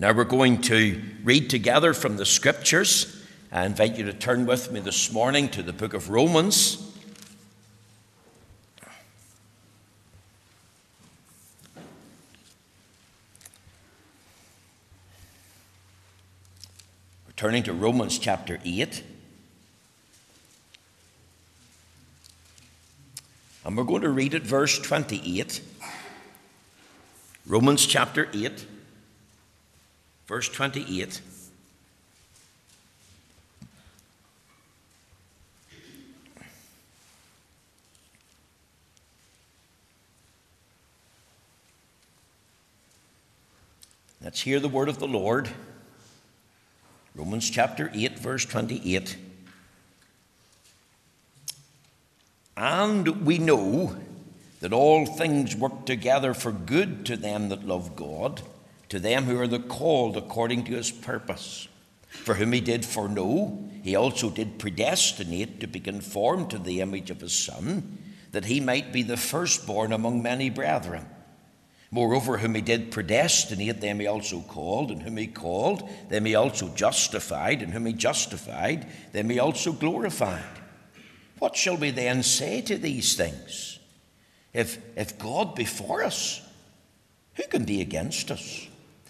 Now we're going to read together from the scriptures. I invite you to turn with me this morning to the book of Romans. We're turning to Romans chapter 8. And we're going to read at verse 28. Romans chapter 8 verse 28. Let's hear the word of the Lord. Romans chapter 8, verse 28. And we know that all things work together for good to them that love God to them who are the called according to his purpose. For whom he did foreknow, he also did predestinate to be conformed to the image of his Son, that he might be the firstborn among many brethren. Moreover, whom he did predestinate, them he also called, and whom he called, them he also justified, and whom he justified, them he also glorified. What shall we then say to these things? If, if God be for us, who can be against us?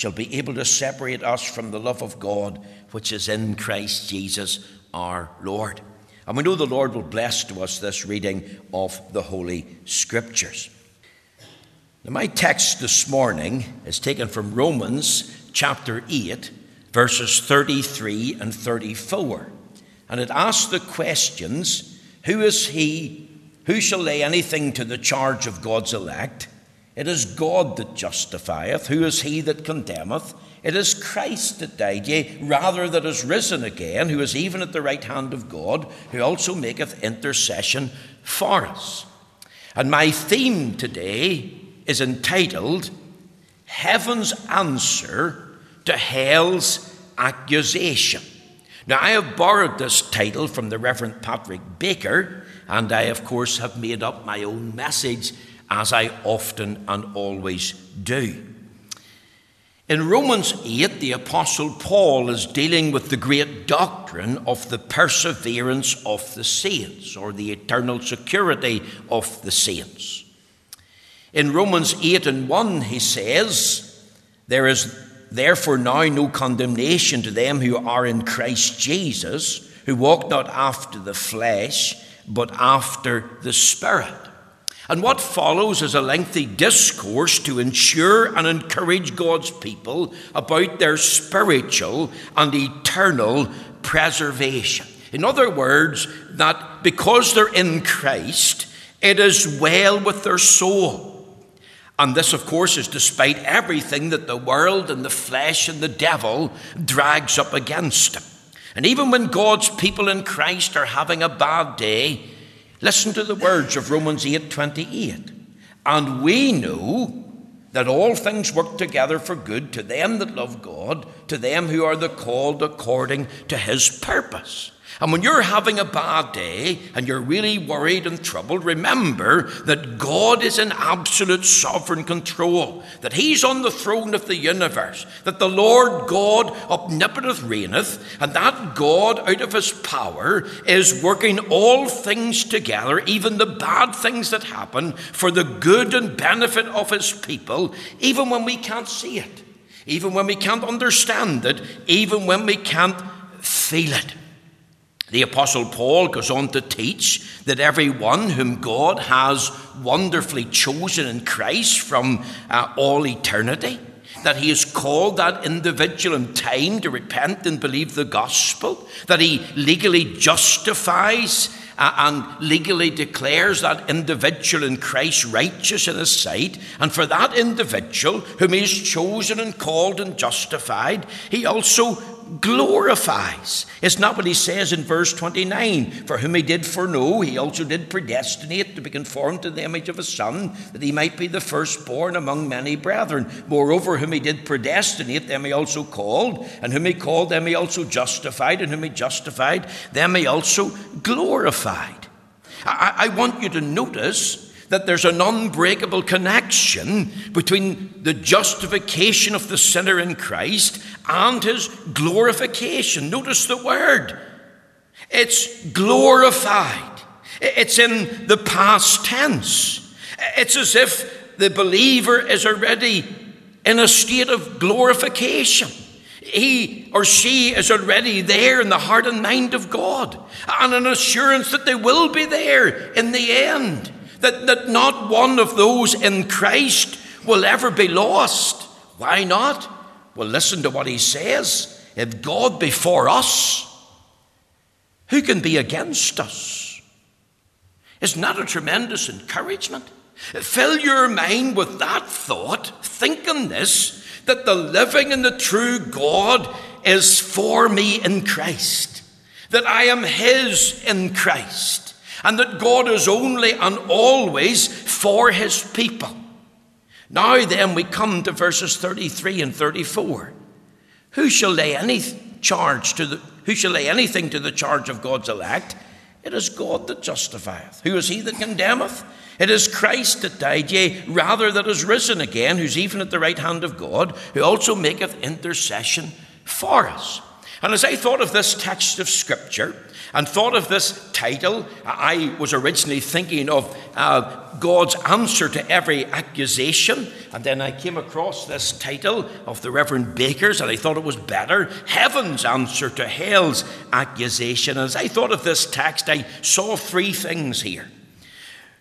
shall be able to separate us from the love of God which is in Christ Jesus our Lord. And we know the Lord will bless to us this reading of the Holy Scriptures. Now, my text this morning is taken from Romans chapter 8, verses 33 and 34. And it asks the questions Who is he? Who shall lay anything to the charge of God's elect? It is God that justifieth. Who is he that condemneth? It is Christ that died, yea, rather that is risen again, who is even at the right hand of God, who also maketh intercession for us. And my theme today is entitled Heaven's Answer to Hell's Accusation. Now, I have borrowed this title from the Reverend Patrick Baker, and I, of course, have made up my own message as I often and always do. In Romans 8, the Apostle Paul is dealing with the great doctrine of the perseverance of the saints, or the eternal security of the saints. In Romans 8 and 1, he says, There is therefore now no condemnation to them who are in Christ Jesus, who walk not after the flesh, but after the Spirit. And what follows is a lengthy discourse to ensure and encourage God's people about their spiritual and eternal preservation. In other words, that because they're in Christ, it is well with their soul. And this, of course, is despite everything that the world and the flesh and the devil drags up against them. And even when God's people in Christ are having a bad day, Listen to the words of Romans 8:28. And we know that all things work together for good to them that love God, to them who are the called according to his purpose. And when you're having a bad day and you're really worried and troubled, remember that God is in absolute sovereign control, that He's on the throne of the universe, that the Lord God omnipotent reigneth, and that God, out of His power, is working all things together, even the bad things that happen, for the good and benefit of His people, even when we can't see it, even when we can't understand it, even when we can't feel it. The Apostle Paul goes on to teach that everyone whom God has wonderfully chosen in Christ from uh, all eternity, that he has called that individual in time to repent and believe the gospel, that he legally justifies uh, and legally declares that individual in Christ righteous in his sight. And for that individual, whom he has chosen and called and justified, he also glorifies. It's not what he says in verse 29 For whom he did foreknow, he also did predestinate to be conformed to the image of his Son, that he might be the firstborn among many brethren. Moreover, whom he did predestinate, them he also called, and whom he called, them he also justified, and whom he justified, them he also glorified. I, I want you to notice that there's an unbreakable connection between the justification of the sinner in Christ and his glorification. Notice the word. It's glorified. It's in the past tense. It's as if the believer is already in a state of glorification. He or she is already there in the heart and mind of God, and an assurance that they will be there in the end that, that not one of those in Christ will ever be lost. Why not? Well, listen to what he says. If God be for us, who can be against us? Isn't that a tremendous encouragement? Fill your mind with that thought, Think thinking this, that the living and the true God is for me in Christ, that I am His in Christ and that God is only and always for his people. Now then, we come to verses 33 and 34. Who shall lay any charge to the who shall lay anything to the charge of God's elect? It is God that justifieth. Who is he that condemneth? It is Christ that died, yea, rather that is risen again, who's even at the right hand of God, who also maketh intercession for us. And as I thought of this text of Scripture, and thought of this title, I was originally thinking of uh, God's answer to every accusation. And then I came across this title of the Reverend Baker's, and I thought it was better Heaven's answer to hell's accusation. As I thought of this text, I saw three things here.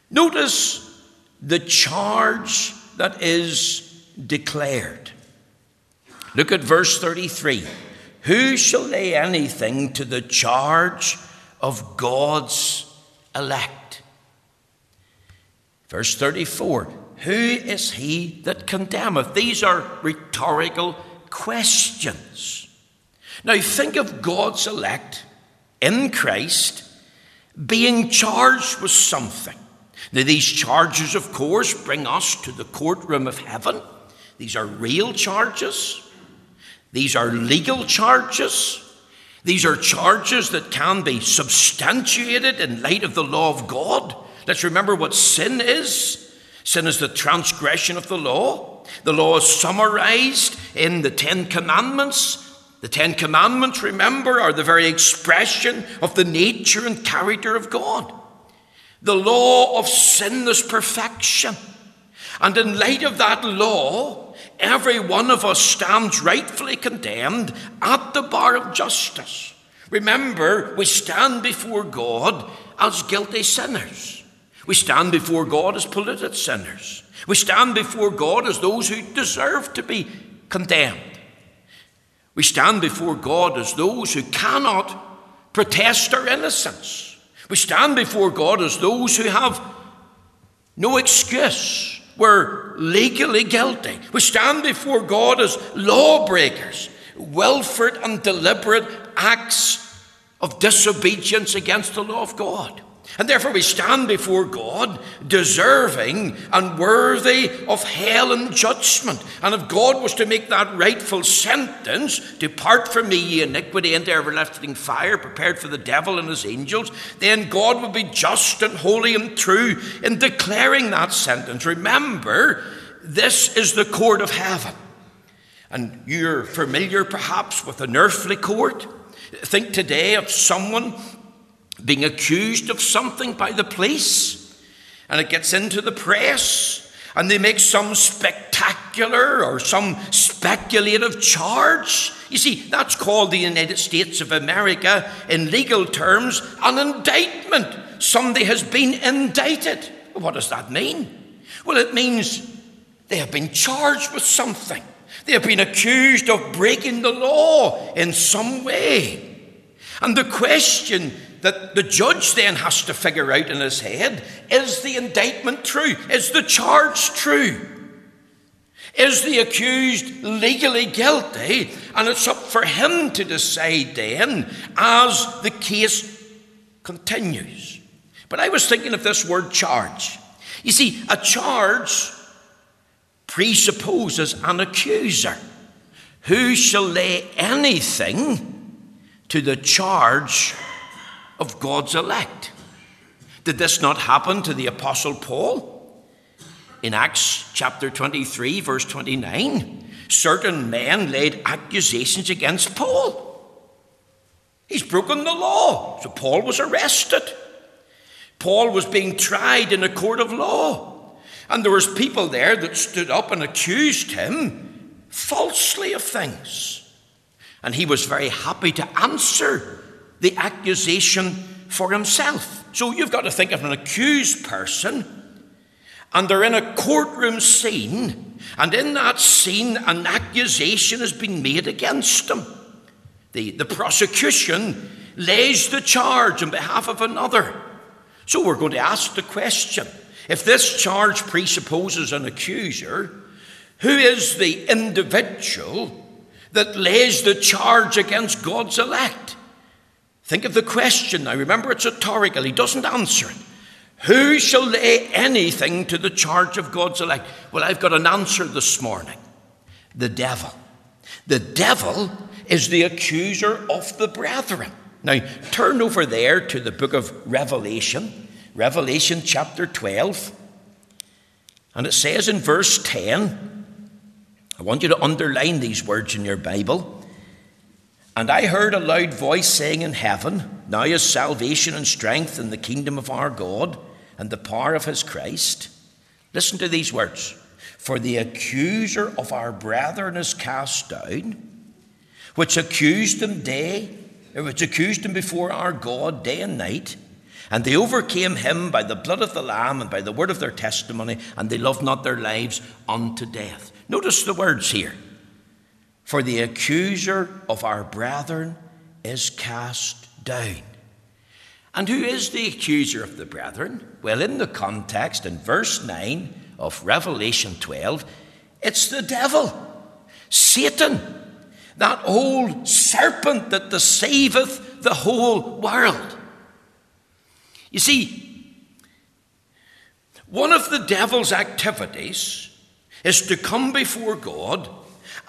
Notice the charge that is declared. Look at verse 33. Who shall lay anything to the charge of God's elect? Verse 34 Who is he that condemneth? These are rhetorical questions. Now think of God's elect in Christ being charged with something. Now, these charges, of course, bring us to the courtroom of heaven. These are real charges. These are legal charges. These are charges that can be substantiated in light of the law of God. Let's remember what sin is sin is the transgression of the law. The law is summarized in the Ten Commandments. The Ten Commandments, remember, are the very expression of the nature and character of God. The law of sinless perfection. And in light of that law, every one of us stands rightfully condemned at the bar of justice. Remember, we stand before God as guilty sinners. We stand before God as polluted sinners. We stand before God as those who deserve to be condemned. We stand before God as those who cannot protest our innocence. We stand before God as those who have no excuse we're legally guilty. We stand before God as lawbreakers, willful and deliberate acts of disobedience against the law of God. And therefore, we stand before God deserving and worthy of hell and judgment. And if God was to make that rightful sentence, Depart from me, ye iniquity, into everlasting fire, prepared for the devil and his angels, then God would be just and holy and true in declaring that sentence. Remember, this is the court of heaven. And you're familiar perhaps with an earthly court. Think today of someone being accused of something by the police, and it gets into the press, and they make some spectacular or some speculative charge. You see, that's called the United States of America in legal terms an indictment. Somebody has been indicted. What does that mean? Well, it means they have been charged with something. They have been accused of breaking the law in some way. And the question that the judge then has to figure out in his head is the indictment true? Is the charge true? Is the accused legally guilty? And it's up for him to decide then as the case continues. But I was thinking of this word charge. You see, a charge presupposes an accuser. Who shall lay anything to the charge of God's elect? Did this not happen to the Apostle Paul? In Acts chapter 23, verse 29, certain men laid accusations against Paul. He's broken the law. So Paul was arrested. Paul was being tried in a court of law. And there was people there that stood up and accused him falsely of things. And he was very happy to answer the accusation for himself. So you've got to think of an accused person, and they're in a courtroom scene, and in that scene, an accusation has been made against them. The, the prosecution lays the charge on behalf of another. So we're going to ask the question if this charge presupposes an accuser, who is the individual that lays the charge against God's elect? Think of the question now. Remember, it's rhetorical. He doesn't answer it. Who shall lay anything to the charge of God's elect? Well, I've got an answer this morning the devil. The devil is the accuser of the brethren. Now, turn over there to the book of Revelation. Revelation chapter 12. And it says in verse 10, I want you to underline these words in your Bible. And I heard a loud voice saying in heaven, Now is salvation and strength in the kingdom of our God and the power of his Christ. Listen to these words For the accuser of our brethren is cast down, which accused them day, eh, which accused them before our God day and night. And they overcame him by the blood of the Lamb and by the word of their testimony, and they loved not their lives unto death. Notice the words here. For the accuser of our brethren is cast down. And who is the accuser of the brethren? Well, in the context, in verse 9 of Revelation 12, it's the devil, Satan, that old serpent that deceiveth the whole world. You see, one of the devil's activities is to come before God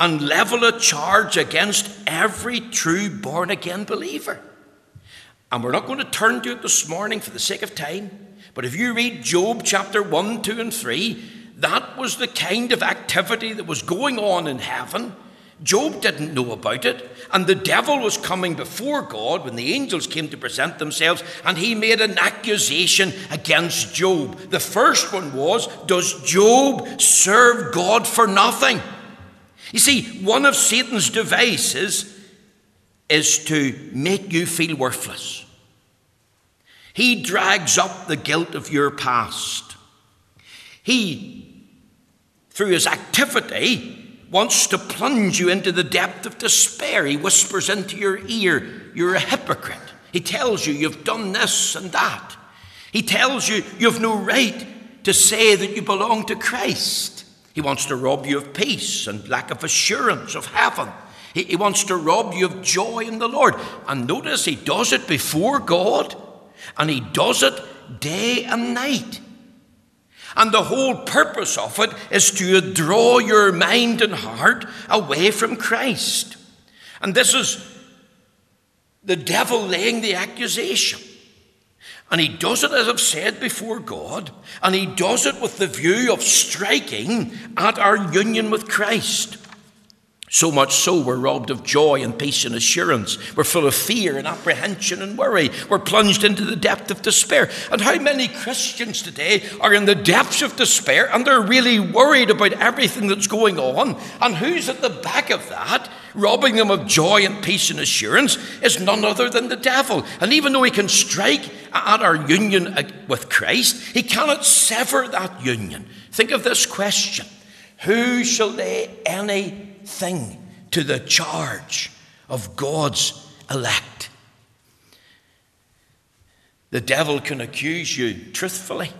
and level a charge against every true born again believer. And we're not going to turn to it this morning for the sake of time, but if you read Job chapter 1, 2, and 3, that was the kind of activity that was going on in heaven Job didn't know about it, and the devil was coming before God when the angels came to present themselves, and he made an accusation against Job. The first one was Does Job serve God for nothing? You see, one of Satan's devices is to make you feel worthless. He drags up the guilt of your past. He, through his activity, wants to plunge you into the depth of despair. He whispers into your ear, You're a hypocrite. He tells you you've done this and that. He tells you you've no right to say that you belong to Christ. He wants to rob you of peace and lack of assurance of heaven. He, he wants to rob you of joy in the Lord. And notice he does it before God and he does it day and night. And the whole purpose of it is to draw your mind and heart away from Christ. And this is the devil laying the accusation. And he does it, as I've said before God, and he does it with the view of striking at our union with Christ. So much so, we're robbed of joy and peace and assurance. We're full of fear and apprehension and worry. We're plunged into the depth of despair. And how many Christians today are in the depths of despair and they're really worried about everything that's going on? And who's at the back of that, robbing them of joy and peace and assurance, is none other than the devil. And even though he can strike at our union with Christ, he cannot sever that union. Think of this question Who shall lay any thing to the charge of God's elect. The devil can accuse you truthfully.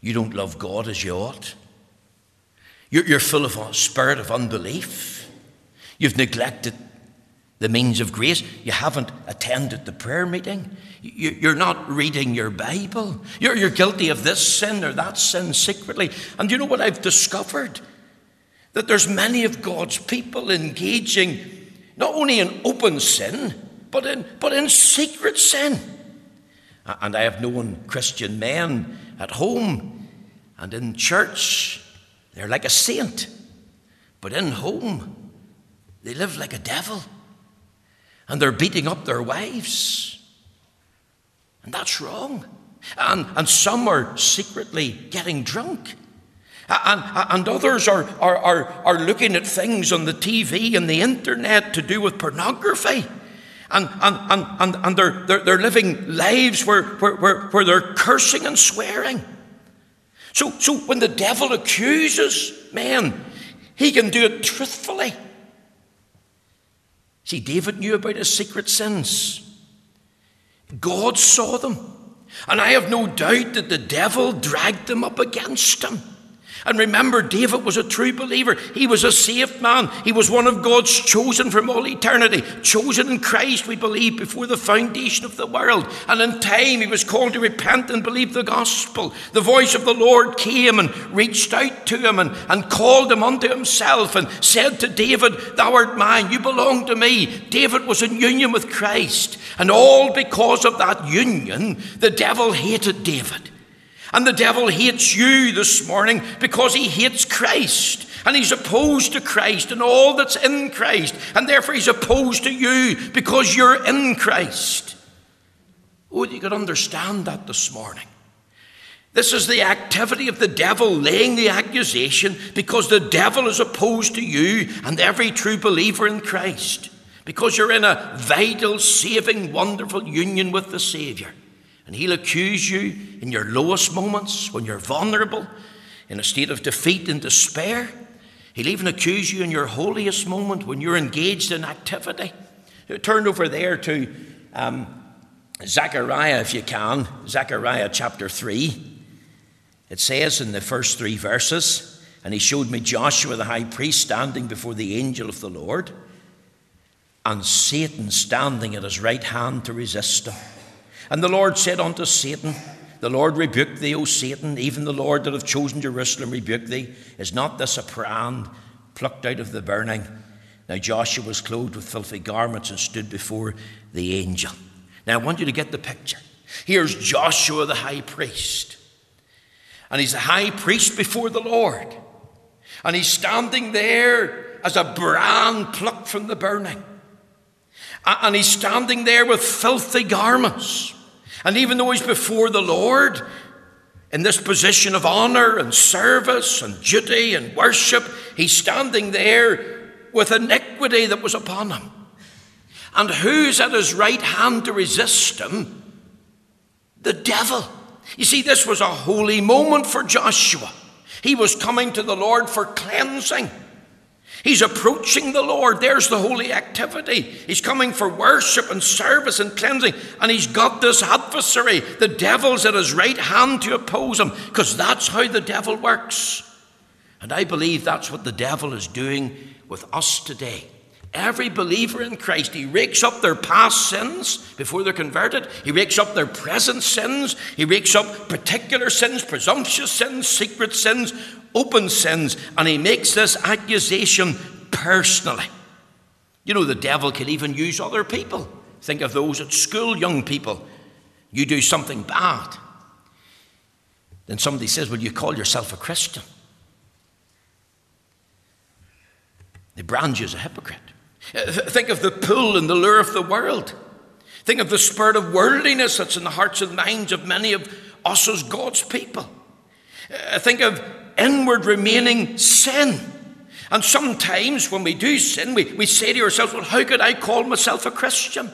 You don't love God as you ought. You're, full of a spirit of unbelief. You've neglected the means of grace. You haven't attended the prayer meeting. You're not reading your Bible. You're, guilty of this sin or that sin secretly. And you know what I've discovered? That there's many of God's people engaging not only in open sin, but in, but in secret sin. And I have known Christian men at home and in church, they're like a saint. But in home, they live like a devil. And they're beating up their wives. And that's wrong. And, and some are secretly getting drunk. And, and others are, are, are, are looking at things on the TV and the internet to do with pornography. And, and, and, and, and they're, they're, they're living lives where, where, where, where they're cursing and swearing. So, so when the devil accuses men, he can do it truthfully. See, David knew about his secret sins. God saw them. And I have no doubt that the devil dragged them up against him. And remember, David was a true believer. He was a saved man. He was one of God's chosen from all eternity, chosen in Christ, we believe, before the foundation of the world. And in time, he was called to repent and believe the gospel. The voice of the Lord came and reached out to him and, and called him unto himself and said to David, Thou art mine, you belong to me. David was in union with Christ. And all because of that union, the devil hated David. And the devil hates you this morning because he hates Christ. And he's opposed to Christ and all that's in Christ. And therefore he's opposed to you because you're in Christ. Oh, you could understand that this morning. This is the activity of the devil laying the accusation because the devil is opposed to you and every true believer in Christ. Because you're in a vital, saving, wonderful union with the Saviour. And he'll accuse you in your lowest moments when you're vulnerable, in a state of defeat and despair. He'll even accuse you in your holiest moment when you're engaged in activity. Turn over there to um, Zechariah, if you can, Zechariah chapter 3. It says in the first three verses, And he showed me Joshua the high priest standing before the angel of the Lord, and Satan standing at his right hand to resist him. And the Lord said unto Satan, The Lord rebuked thee, O Satan, even the Lord that hath chosen Jerusalem rebuked thee. Is not this a brand plucked out of the burning? Now Joshua was clothed with filthy garments and stood before the angel. Now I want you to get the picture. Here's Joshua the high priest. And he's the high priest before the Lord. And he's standing there as a brand plucked from the burning. And he's standing there with filthy garments. And even though he's before the Lord, in this position of honor and service and duty and worship, he's standing there with iniquity that was upon him. And who's at his right hand to resist him? The devil. You see, this was a holy moment for Joshua. He was coming to the Lord for cleansing. He's approaching the Lord. There's the holy activity. He's coming for worship and service and cleansing. And he's got this adversary. The devil's at his right hand to oppose him because that's how the devil works. And I believe that's what the devil is doing with us today. Every believer in Christ, he rakes up their past sins before they're converted. He rakes up their present sins. He rakes up particular sins, presumptuous sins, secret sins, open sins, and he makes this accusation personally. You know, the devil can even use other people. Think of those at school, young people. You do something bad. Then somebody says, Well, you call yourself a Christian. They brand you as a hypocrite. Uh, think of the pull and the lure of the world. Think of the spirit of worldliness that's in the hearts and minds of many of us as God's people. Uh, think of inward remaining sin. And sometimes when we do sin, we, we say to ourselves, Well, how could I call myself a Christian?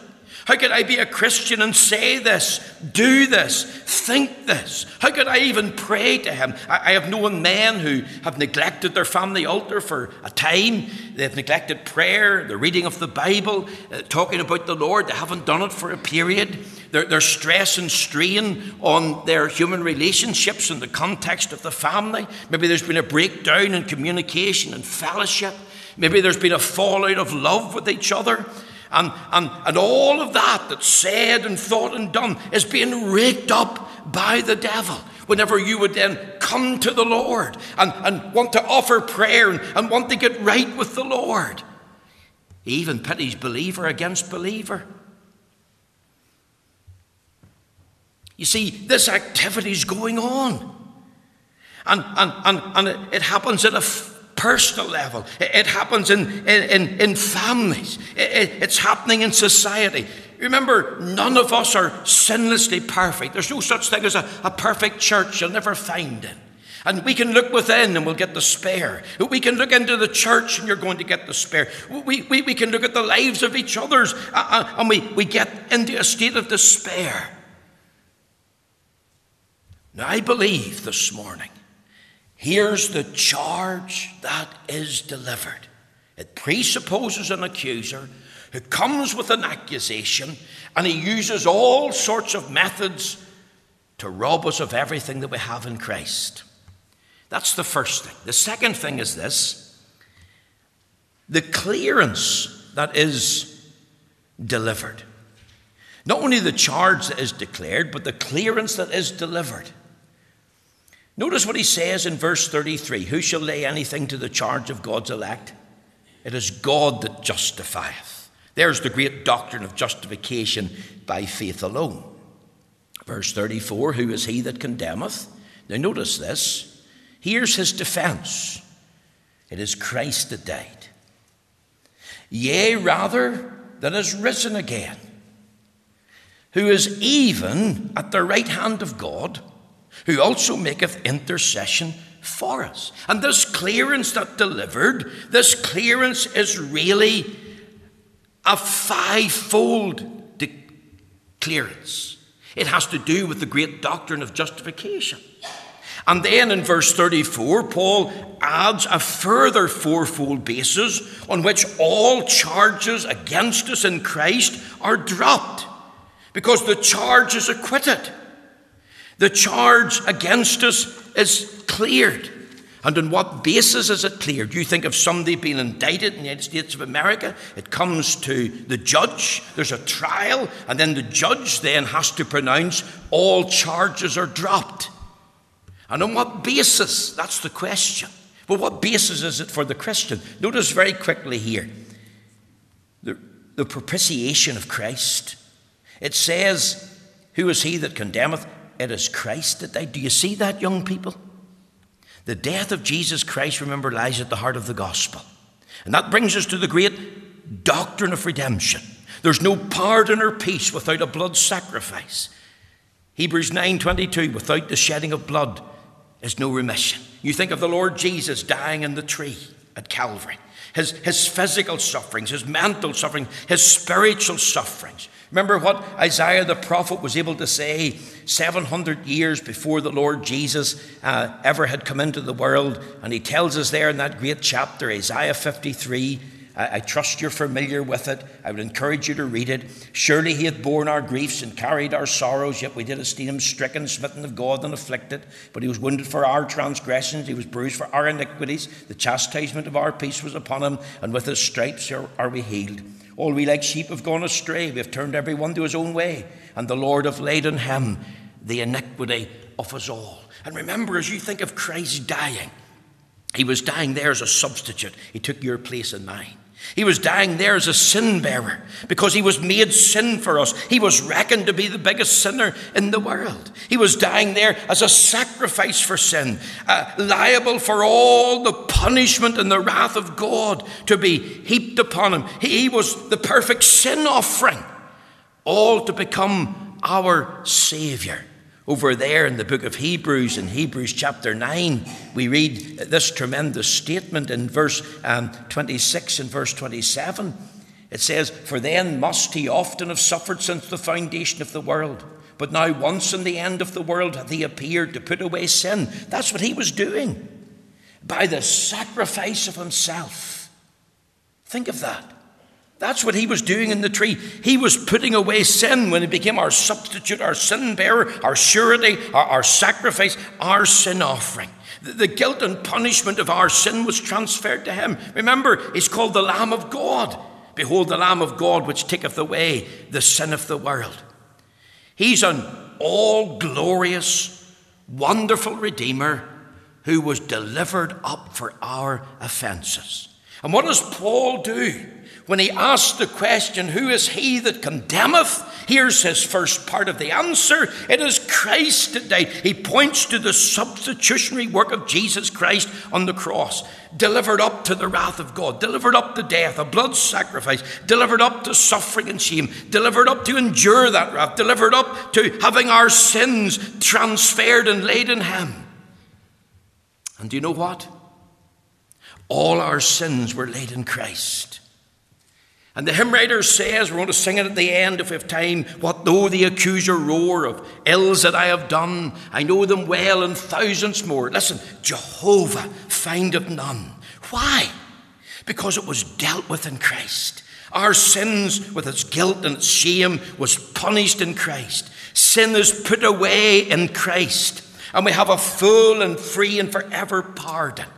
How could I be a Christian and say this, do this, think this? How could I even pray to Him? I, I have known men who have neglected their family altar for a time. They've neglected prayer, the reading of the Bible, uh, talking about the Lord. They haven't done it for a period. They're, they're stress and strain on their human relationships in the context of the family. Maybe there's been a breakdown in communication and fellowship. Maybe there's been a fallout of love with each other. And, and, and all of that that's said and thought and done is being raked up by the devil. Whenever you would then come to the Lord and, and want to offer prayer and, and want to get right with the Lord, he even pities believer against believer. You see, this activity is going on. And, and, and, and it happens at a personal level, it happens in, in, in families, it, it's happening in society. Remember, none of us are sinlessly perfect. There's no such thing as a, a perfect church, you'll never find it. And we can look within and we'll get the spare. We can look into the church and you're going to get the spare. We, we, we can look at the lives of each other's uh, uh, and we, we get into a state of despair. Now, I believe this morning Here's the charge that is delivered it presupposes an accuser who comes with an accusation, and he uses all sorts of methods to rob us of everything that we have in Christ. That's the first thing. The second thing is this the clearance that is delivered. Not only the charge that is declared, but the clearance that is delivered. Notice what he says in verse 33 Who shall lay anything to the charge of God's elect? It is God that justifieth. There's the great doctrine of justification by faith alone. Verse 34 Who is he that condemneth? Now, notice this. Here's his defense it is Christ that died. Yea, rather, that is risen again, who is even at the right hand of God who also maketh intercession for us. And this clearance that delivered, this clearance is really a fivefold de- clearance. It has to do with the great doctrine of justification. And then in verse 34, Paul adds a further fourfold basis on which all charges against us in Christ are dropped because the charge is acquitted. The charge against us is cleared. And on what basis is it cleared? You think of somebody being indicted in the United States of America, it comes to the judge, there's a trial, and then the judge then has to pronounce all charges are dropped. And on what basis? That's the question. But what basis is it for the Christian? Notice very quickly here the, the propitiation of Christ. It says, Who is he that condemneth? It is Christ that died. Do you see that, young people? The death of Jesus Christ, remember, lies at the heart of the gospel. And that brings us to the great doctrine of redemption. There's no pardon or peace without a blood sacrifice. Hebrews 9:22 without the shedding of blood is no remission. You think of the Lord Jesus dying in the tree at Calvary. His, his physical sufferings, his mental suffering, his spiritual sufferings. Remember what Isaiah the prophet was able to say 700 years before the Lord Jesus uh, ever had come into the world. And he tells us there in that great chapter, Isaiah 53. I, I trust you're familiar with it. I would encourage you to read it. Surely he hath borne our griefs and carried our sorrows, yet we did esteem him stricken, smitten of God, and afflicted. But he was wounded for our transgressions, he was bruised for our iniquities. The chastisement of our peace was upon him, and with his stripes are, are we healed. All we like sheep have gone astray. We have turned every one to his own way. And the Lord hath laid on him the iniquity of us all. And remember, as you think of Christ dying, he was dying there as a substitute. He took your place and mine. He was dying there as a sin bearer because he was made sin for us. He was reckoned to be the biggest sinner in the world. He was dying there as a sacrifice for sin, uh, liable for all the punishment and the wrath of God to be heaped upon him. He, he was the perfect sin offering, all to become our Savior. Over there in the book of Hebrews, in Hebrews chapter 9, we read this tremendous statement in verse um, 26 and verse 27. It says, For then must he often have suffered since the foundation of the world. But now, once in the end of the world, hath he appeared to put away sin. That's what he was doing by the sacrifice of himself. Think of that. That's what he was doing in the tree. He was putting away sin when he became our substitute, our sin bearer, our surety, our, our sacrifice, our sin offering. The, the guilt and punishment of our sin was transferred to him. Remember, he's called the Lamb of God. Behold, the Lamb of God which taketh away the sin of the world. He's an all glorious, wonderful Redeemer who was delivered up for our offenses. And what does Paul do? When he asks the question, Who is he that condemneth? Here's his first part of the answer it is Christ died. He points to the substitutionary work of Jesus Christ on the cross, delivered up to the wrath of God, delivered up to death, a blood sacrifice, delivered up to suffering and shame, delivered up to endure that wrath, delivered up to having our sins transferred and laid in him. And do you know what? All our sins were laid in Christ. And the hymn writer says, we're going to sing it at the end if we have time, what though the accuser roar of ills that I have done, I know them well and thousands more. Listen, Jehovah findeth none. Why? Because it was dealt with in Christ. Our sins, with its guilt and its shame, was punished in Christ. Sin is put away in Christ. And we have a full and free and forever pardon.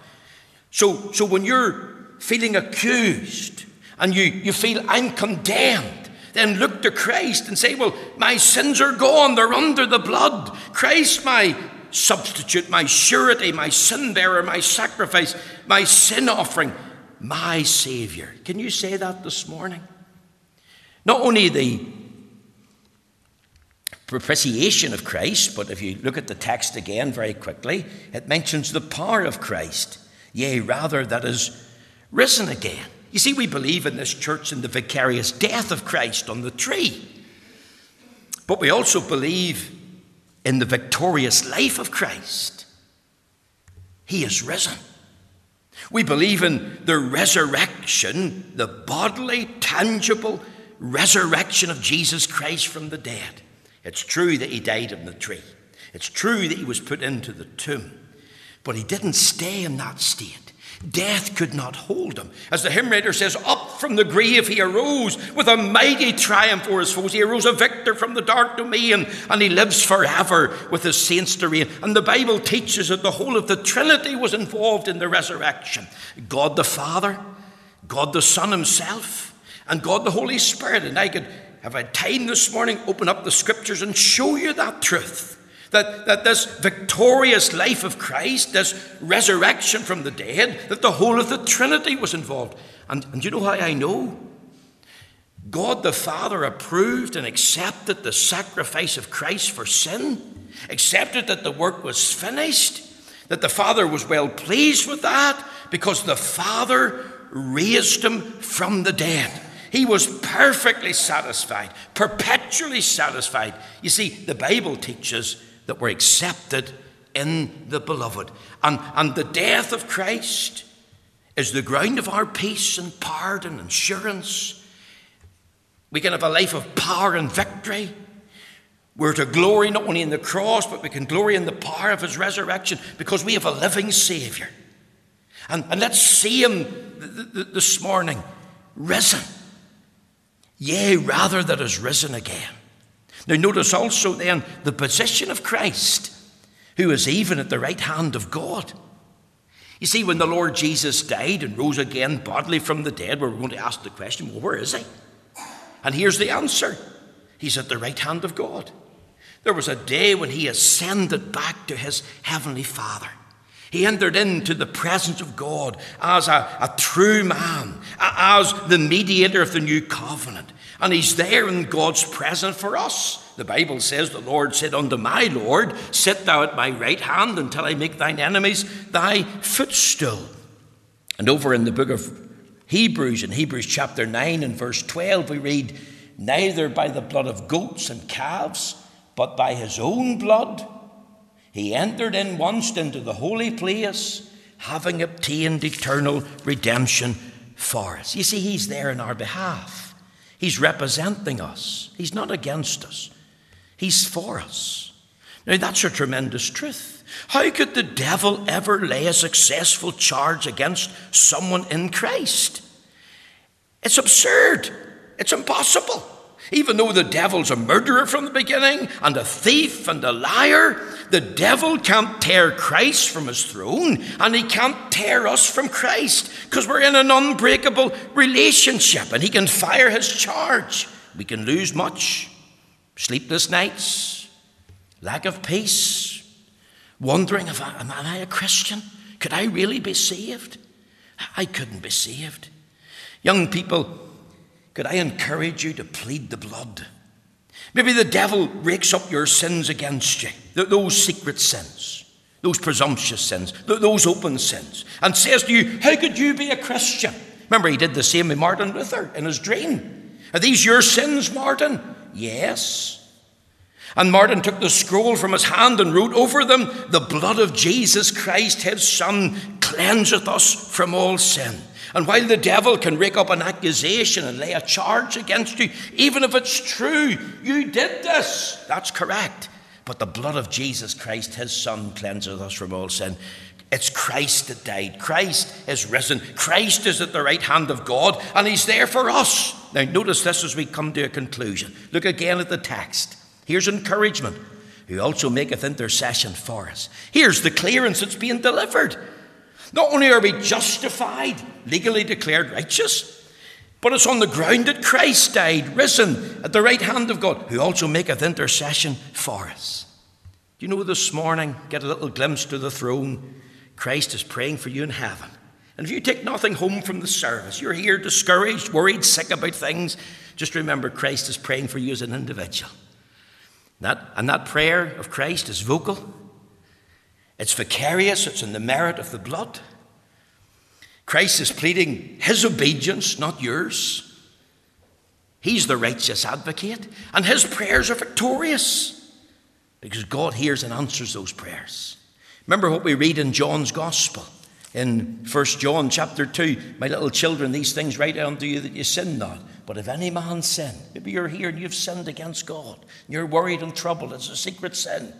So, so when you're feeling accused, and you, you feel I'm condemned, then look to Christ and say, Well, my sins are gone, they're under the blood. Christ, my substitute, my surety, my sin bearer, my sacrifice, my sin offering, my Savior. Can you say that this morning? Not only the propitiation of Christ, but if you look at the text again very quickly, it mentions the power of Christ, yea, rather, that is risen again. You see, we believe in this church in the vicarious death of Christ on the tree. But we also believe in the victorious life of Christ. He is risen. We believe in the resurrection, the bodily, tangible resurrection of Jesus Christ from the dead. It's true that he died on the tree. It's true that he was put into the tomb. But he didn't stay in that state. Death could not hold him. As the hymn writer says, up from the grave he arose with a mighty triumph for his foes. He arose a victor from the dark domain, and he lives forever with his saints to reign. And the Bible teaches that the whole of the Trinity was involved in the resurrection God the Father, God the Son himself, and God the Holy Spirit. And I could, have I had time this morning, open up the scriptures and show you that truth. That, that this victorious life of Christ, this resurrection from the dead, that the whole of the Trinity was involved. And, and you know how I know? God the Father approved and accepted the sacrifice of Christ for sin, accepted that the work was finished, that the Father was well pleased with that because the Father raised him from the dead. He was perfectly satisfied, perpetually satisfied. You see, the Bible teaches that we're accepted in the beloved. And, and the death of Christ is the ground of our peace and pardon and assurance. We can have a life of power and victory. We're to glory not only in the cross, but we can glory in the power of his resurrection because we have a living Savior. And, and let's see him th- th- this morning risen. Yea, rather that is risen again. Now, notice also then the position of Christ, who is even at the right hand of God. You see, when the Lord Jesus died and rose again bodily from the dead, we're going to ask the question well, where is he? And here's the answer He's at the right hand of God. There was a day when he ascended back to his heavenly Father. He entered into the presence of God as a, a true man, as the mediator of the new covenant. And he's there in God's presence for us. The Bible says, The Lord said unto my Lord, Sit thou at my right hand until I make thine enemies thy footstool. And over in the book of Hebrews, in Hebrews chapter 9 and verse 12, we read, Neither by the blood of goats and calves, but by his own blood he entered in once into the holy place, having obtained eternal redemption for us. You see, He's there in our behalf. He's representing us. He's not against us, He's for us. Now, that's a tremendous truth. How could the devil ever lay a successful charge against someone in Christ? It's absurd. It's impossible. Even though the devil's a murderer from the beginning, and a thief and a liar, the devil can't tear Christ from his throne, and he can't tear us from Christ, because we're in an unbreakable relationship, and he can fire his charge. We can lose much sleepless nights, lack of peace, wondering if I, am I a Christian? Could I really be saved? I couldn't be saved. Young people, could I encourage you to plead the blood? Maybe the devil rakes up your sins against you, those secret sins, those presumptuous sins, those open sins, and says to you, How could you be a Christian? Remember, he did the same with Martin Luther in his dream. Are these your sins, Martin? Yes. And Martin took the scroll from his hand and wrote over them, The blood of Jesus Christ, his Son, cleanseth us from all sin. And while the devil can rake up an accusation and lay a charge against you, even if it's true, you did this, that's correct. But the blood of Jesus Christ, his Son, cleanses us from all sin. It's Christ that died. Christ is risen. Christ is at the right hand of God, and he's there for us. Now, notice this as we come to a conclusion. Look again at the text. Here's encouragement. Who also maketh intercession for us. Here's the clearance that's being delivered. Not only are we justified, legally declared righteous, but it's on the ground that Christ died, risen at the right hand of God, who also maketh intercession for us. You know this morning, get a little glimpse to the throne? Christ is praying for you in heaven. And if you take nothing home from the service, you're here discouraged, worried, sick about things, just remember Christ is praying for you as an individual. That, and that prayer of Christ is vocal, it's vicarious, it's in the merit of the blood. Christ is pleading his obedience, not yours. He's the righteous advocate, and his prayers are victorious because God hears and answers those prayers. Remember what we read in John's Gospel in 1 John chapter 2 My little children, these things write unto you that you sin not. But if any man sin, maybe you're here and you've sinned against God, and you're worried and troubled, it's a secret sin.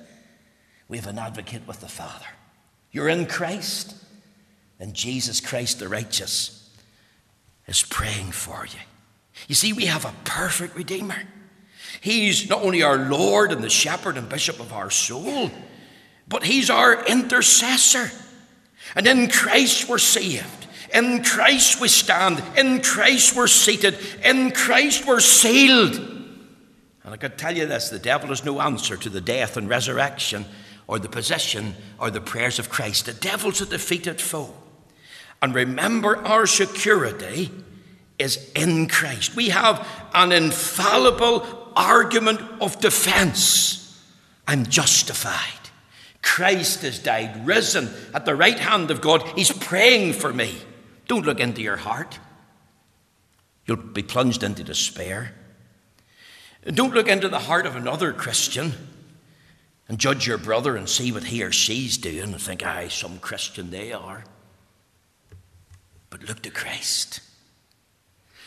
We have an advocate with the Father. You're in Christ, and Jesus Christ the righteous is praying for you. You see, we have a perfect Redeemer. He's not only our Lord and the shepherd and bishop of our soul, but He's our intercessor. And in Christ we're saved. In Christ we stand. In Christ we're seated. In Christ we're sealed. And I can tell you this the devil has no answer to the death and resurrection or the possession or the prayers of Christ. The devil's a defeated foe. And remember, our security is in Christ. We have an infallible argument of defense. I'm justified. Christ has died, risen at the right hand of God. He's praying for me. Don't look into your heart, you'll be plunged into despair. Don't look into the heart of another Christian and judge your brother and see what he or she's doing and think, aye, some Christian they are. But look to Christ.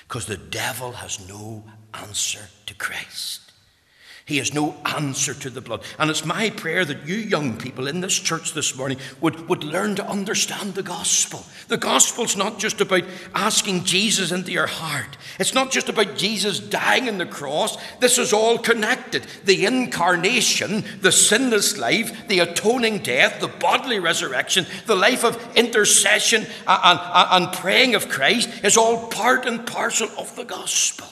Because the devil has no answer to Christ. He has no answer to the blood. And it's my prayer that you young people in this church this morning would, would learn to understand the gospel. The gospel's not just about asking Jesus into your heart, it's not just about Jesus dying on the cross. This is all connected. The incarnation, the sinless life, the atoning death, the bodily resurrection, the life of intercession and, and, and praying of Christ is all part and parcel of the gospel.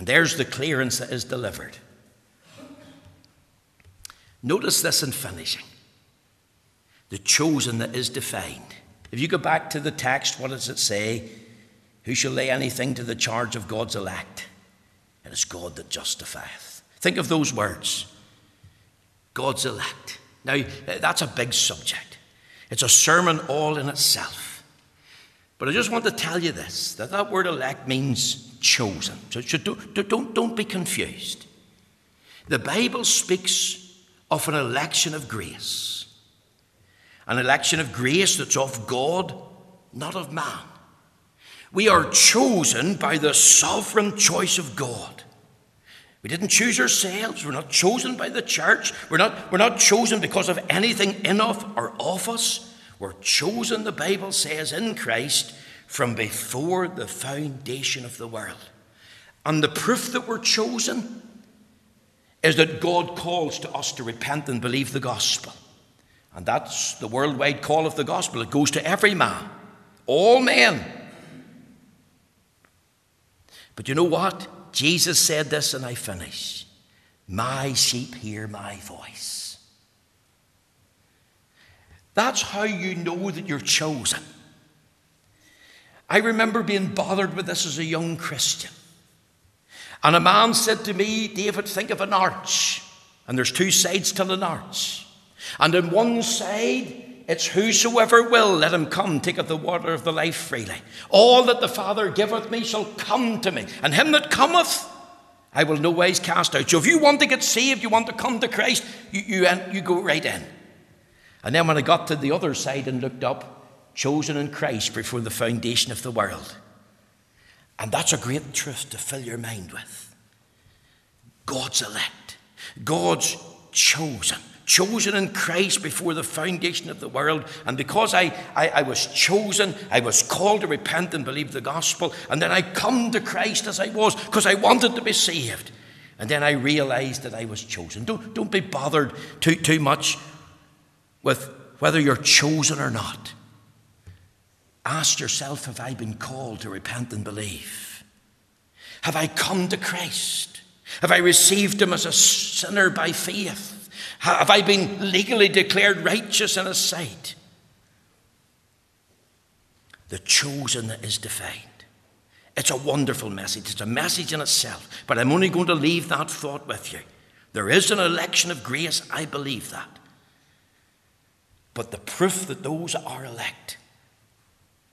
And there's the clearance that is delivered. Notice this in finishing. The chosen that is defined. If you go back to the text, what does it say? Who shall lay anything to the charge of God's elect? It is God that justifieth. Think of those words God's elect. Now, that's a big subject, it's a sermon all in itself. But I just want to tell you this that that word elect means chosen. So don't, don't, don't be confused. The Bible speaks of an election of grace, an election of grace that's of God, not of man. We are chosen by the sovereign choice of God. We didn't choose ourselves. We're not chosen by the church. We're not, we're not chosen because of anything in us or of us. We're chosen, the Bible says, in Christ from before the foundation of the world. And the proof that we're chosen is that God calls to us to repent and believe the gospel. And that's the worldwide call of the gospel. It goes to every man, all men. But you know what? Jesus said this, and I finish. My sheep hear my voice. That's how you know that you're chosen. I remember being bothered with this as a young Christian. And a man said to me, David, think of an arch. And there's two sides to an arch. And on one side, it's whosoever will, let him come, taketh the water of the life freely. All that the Father giveth me shall come to me, and him that cometh, I will no ways cast out. So if you want to get saved, you want to come to Christ, you, you, you go right in. And then when I got to the other side and looked up, chosen in Christ before the foundation of the world. And that's a great truth to fill your mind with. God's elect, God's chosen chosen in Christ before the foundation of the world. And because I, I, I, was chosen, I was called to repent and believe the gospel. And then I come to Christ as I was because I wanted to be saved. And then I realized that I was chosen. Don't, don't be bothered too, too much with whether you're chosen or not. Ask yourself have I been called to repent and believe? Have I come to Christ? Have I received Him as a sinner by faith? Have I been legally declared righteous in His sight? The chosen is defined. It's a wonderful message. It's a message in itself. But I'm only going to leave that thought with you. There is an election of grace. I believe that. But the proof that those are elect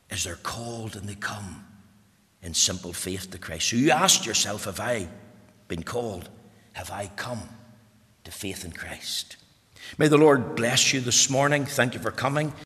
is they're called and they come in simple faith to Christ. So you ask yourself, have I been called? Have I come? to faith in Christ. May the Lord bless you this morning. Thank you for coming.